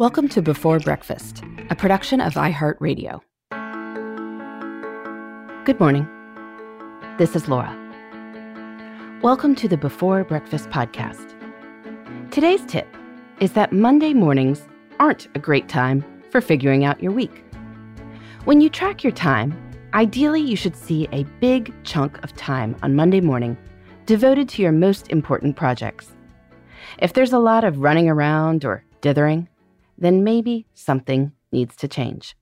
Welcome to Before Breakfast, a production of iHeartRadio. Good morning. This is Laura. Welcome to the Before Breakfast podcast. Today's tip is that Monday mornings aren't a great time for figuring out your week. When you track your time, ideally you should see a big chunk of time on Monday morning devoted to your most important projects. If there's a lot of running around or dithering, then maybe something needs to change.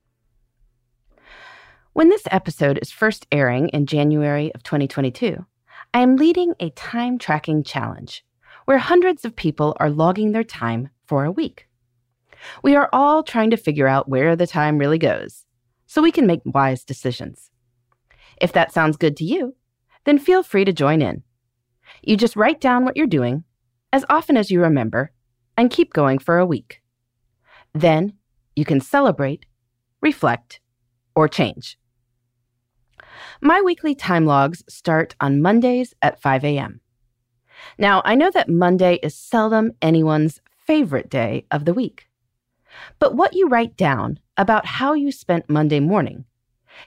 When this episode is first airing in January of 2022, I am leading a time tracking challenge where hundreds of people are logging their time for a week. We are all trying to figure out where the time really goes so we can make wise decisions. If that sounds good to you, then feel free to join in. You just write down what you're doing as often as you remember and keep going for a week. Then you can celebrate, reflect, or change. My weekly time logs start on Mondays at 5 a.m. Now, I know that Monday is seldom anyone's favorite day of the week. But what you write down about how you spent Monday morning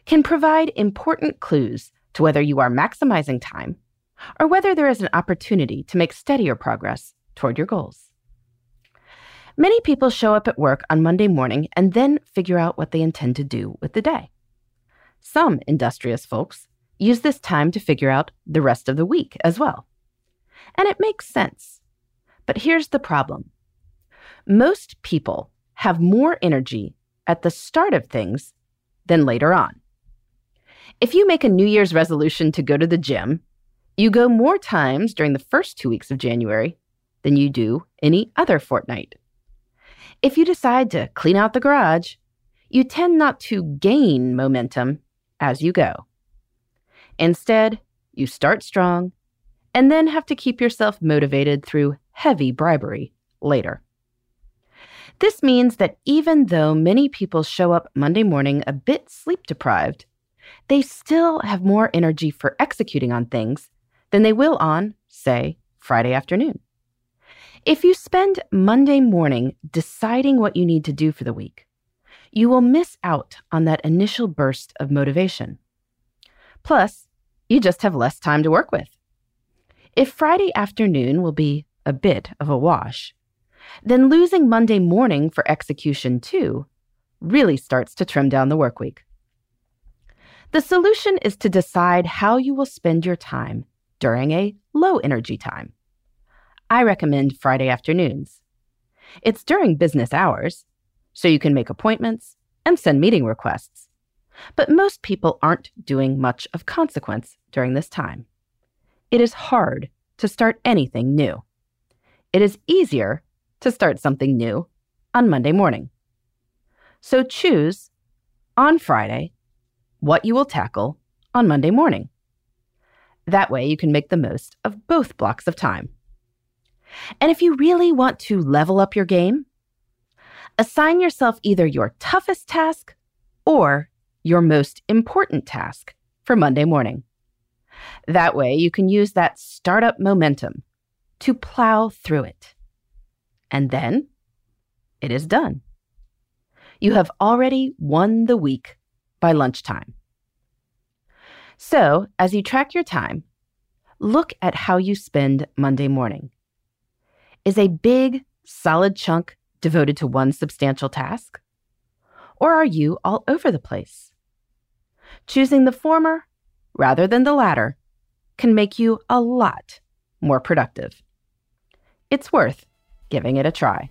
can provide important clues to whether you are maximizing time or whether there is an opportunity to make steadier progress toward your goals. Many people show up at work on Monday morning and then figure out what they intend to do with the day. Some industrious folks use this time to figure out the rest of the week as well. And it makes sense. But here's the problem most people have more energy at the start of things than later on. If you make a New Year's resolution to go to the gym, you go more times during the first two weeks of January than you do any other fortnight. If you decide to clean out the garage, you tend not to gain momentum as you go. Instead, you start strong and then have to keep yourself motivated through heavy bribery later. This means that even though many people show up Monday morning a bit sleep deprived, they still have more energy for executing on things than they will on, say, Friday afternoon. If you spend Monday morning deciding what you need to do for the week, you will miss out on that initial burst of motivation. Plus, you just have less time to work with. If Friday afternoon will be a bit of a wash, then losing Monday morning for execution too really starts to trim down the work week. The solution is to decide how you will spend your time during a low energy time. I recommend Friday afternoons. It's during business hours, so you can make appointments and send meeting requests. But most people aren't doing much of consequence during this time. It is hard to start anything new. It is easier to start something new on Monday morning. So choose on Friday what you will tackle on Monday morning. That way, you can make the most of both blocks of time. And if you really want to level up your game, assign yourself either your toughest task or your most important task for Monday morning. That way, you can use that startup momentum to plow through it and then it is done. You have already won the week by lunchtime. So, as you track your time, look at how you spend Monday morning. Is a big, solid chunk devoted to one substantial task? Or are you all over the place? Choosing the former rather than the latter can make you a lot more productive. It's worth giving it a try.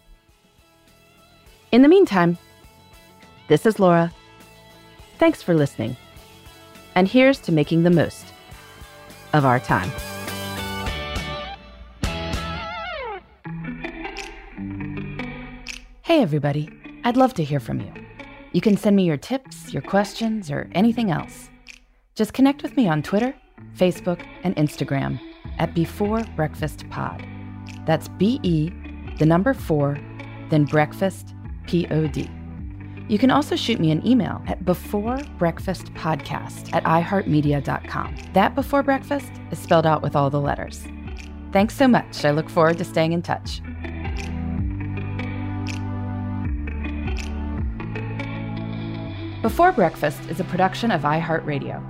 In the meantime, this is Laura. Thanks for listening. And here's to making the most of our time. Hey, everybody. I'd love to hear from you. You can send me your tips, your questions, or anything else. Just connect with me on Twitter, Facebook, and Instagram at Before Breakfast Pod. That's B E, the number four, then breakfast, P O D. You can also shoot me an email at Before Breakfast Podcast at iheartmedia.com. That before breakfast is spelled out with all the letters. Thanks so much. I look forward to staying in touch. Before Breakfast is a production of iHeartRadio.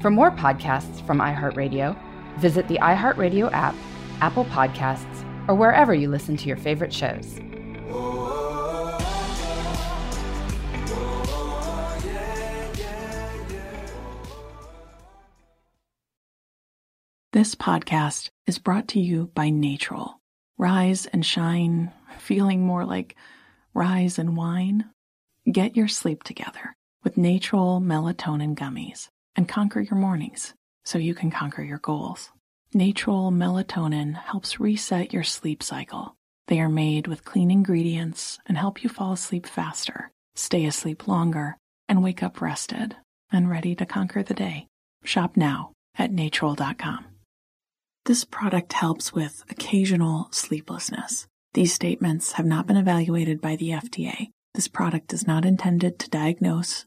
For more podcasts from iHeartRadio, visit the iHeartRadio app, Apple Podcasts, or wherever you listen to your favorite shows. This podcast is brought to you by Natrol. Rise and shine, feeling more like rise and wine. Get your sleep together with Natrol melatonin gummies and conquer your mornings so you can conquer your goals. Natrol melatonin helps reset your sleep cycle. They are made with clean ingredients and help you fall asleep faster, stay asleep longer, and wake up rested and ready to conquer the day. Shop now at natrol.com. This product helps with occasional sleeplessness. These statements have not been evaluated by the FDA. This product is not intended to diagnose,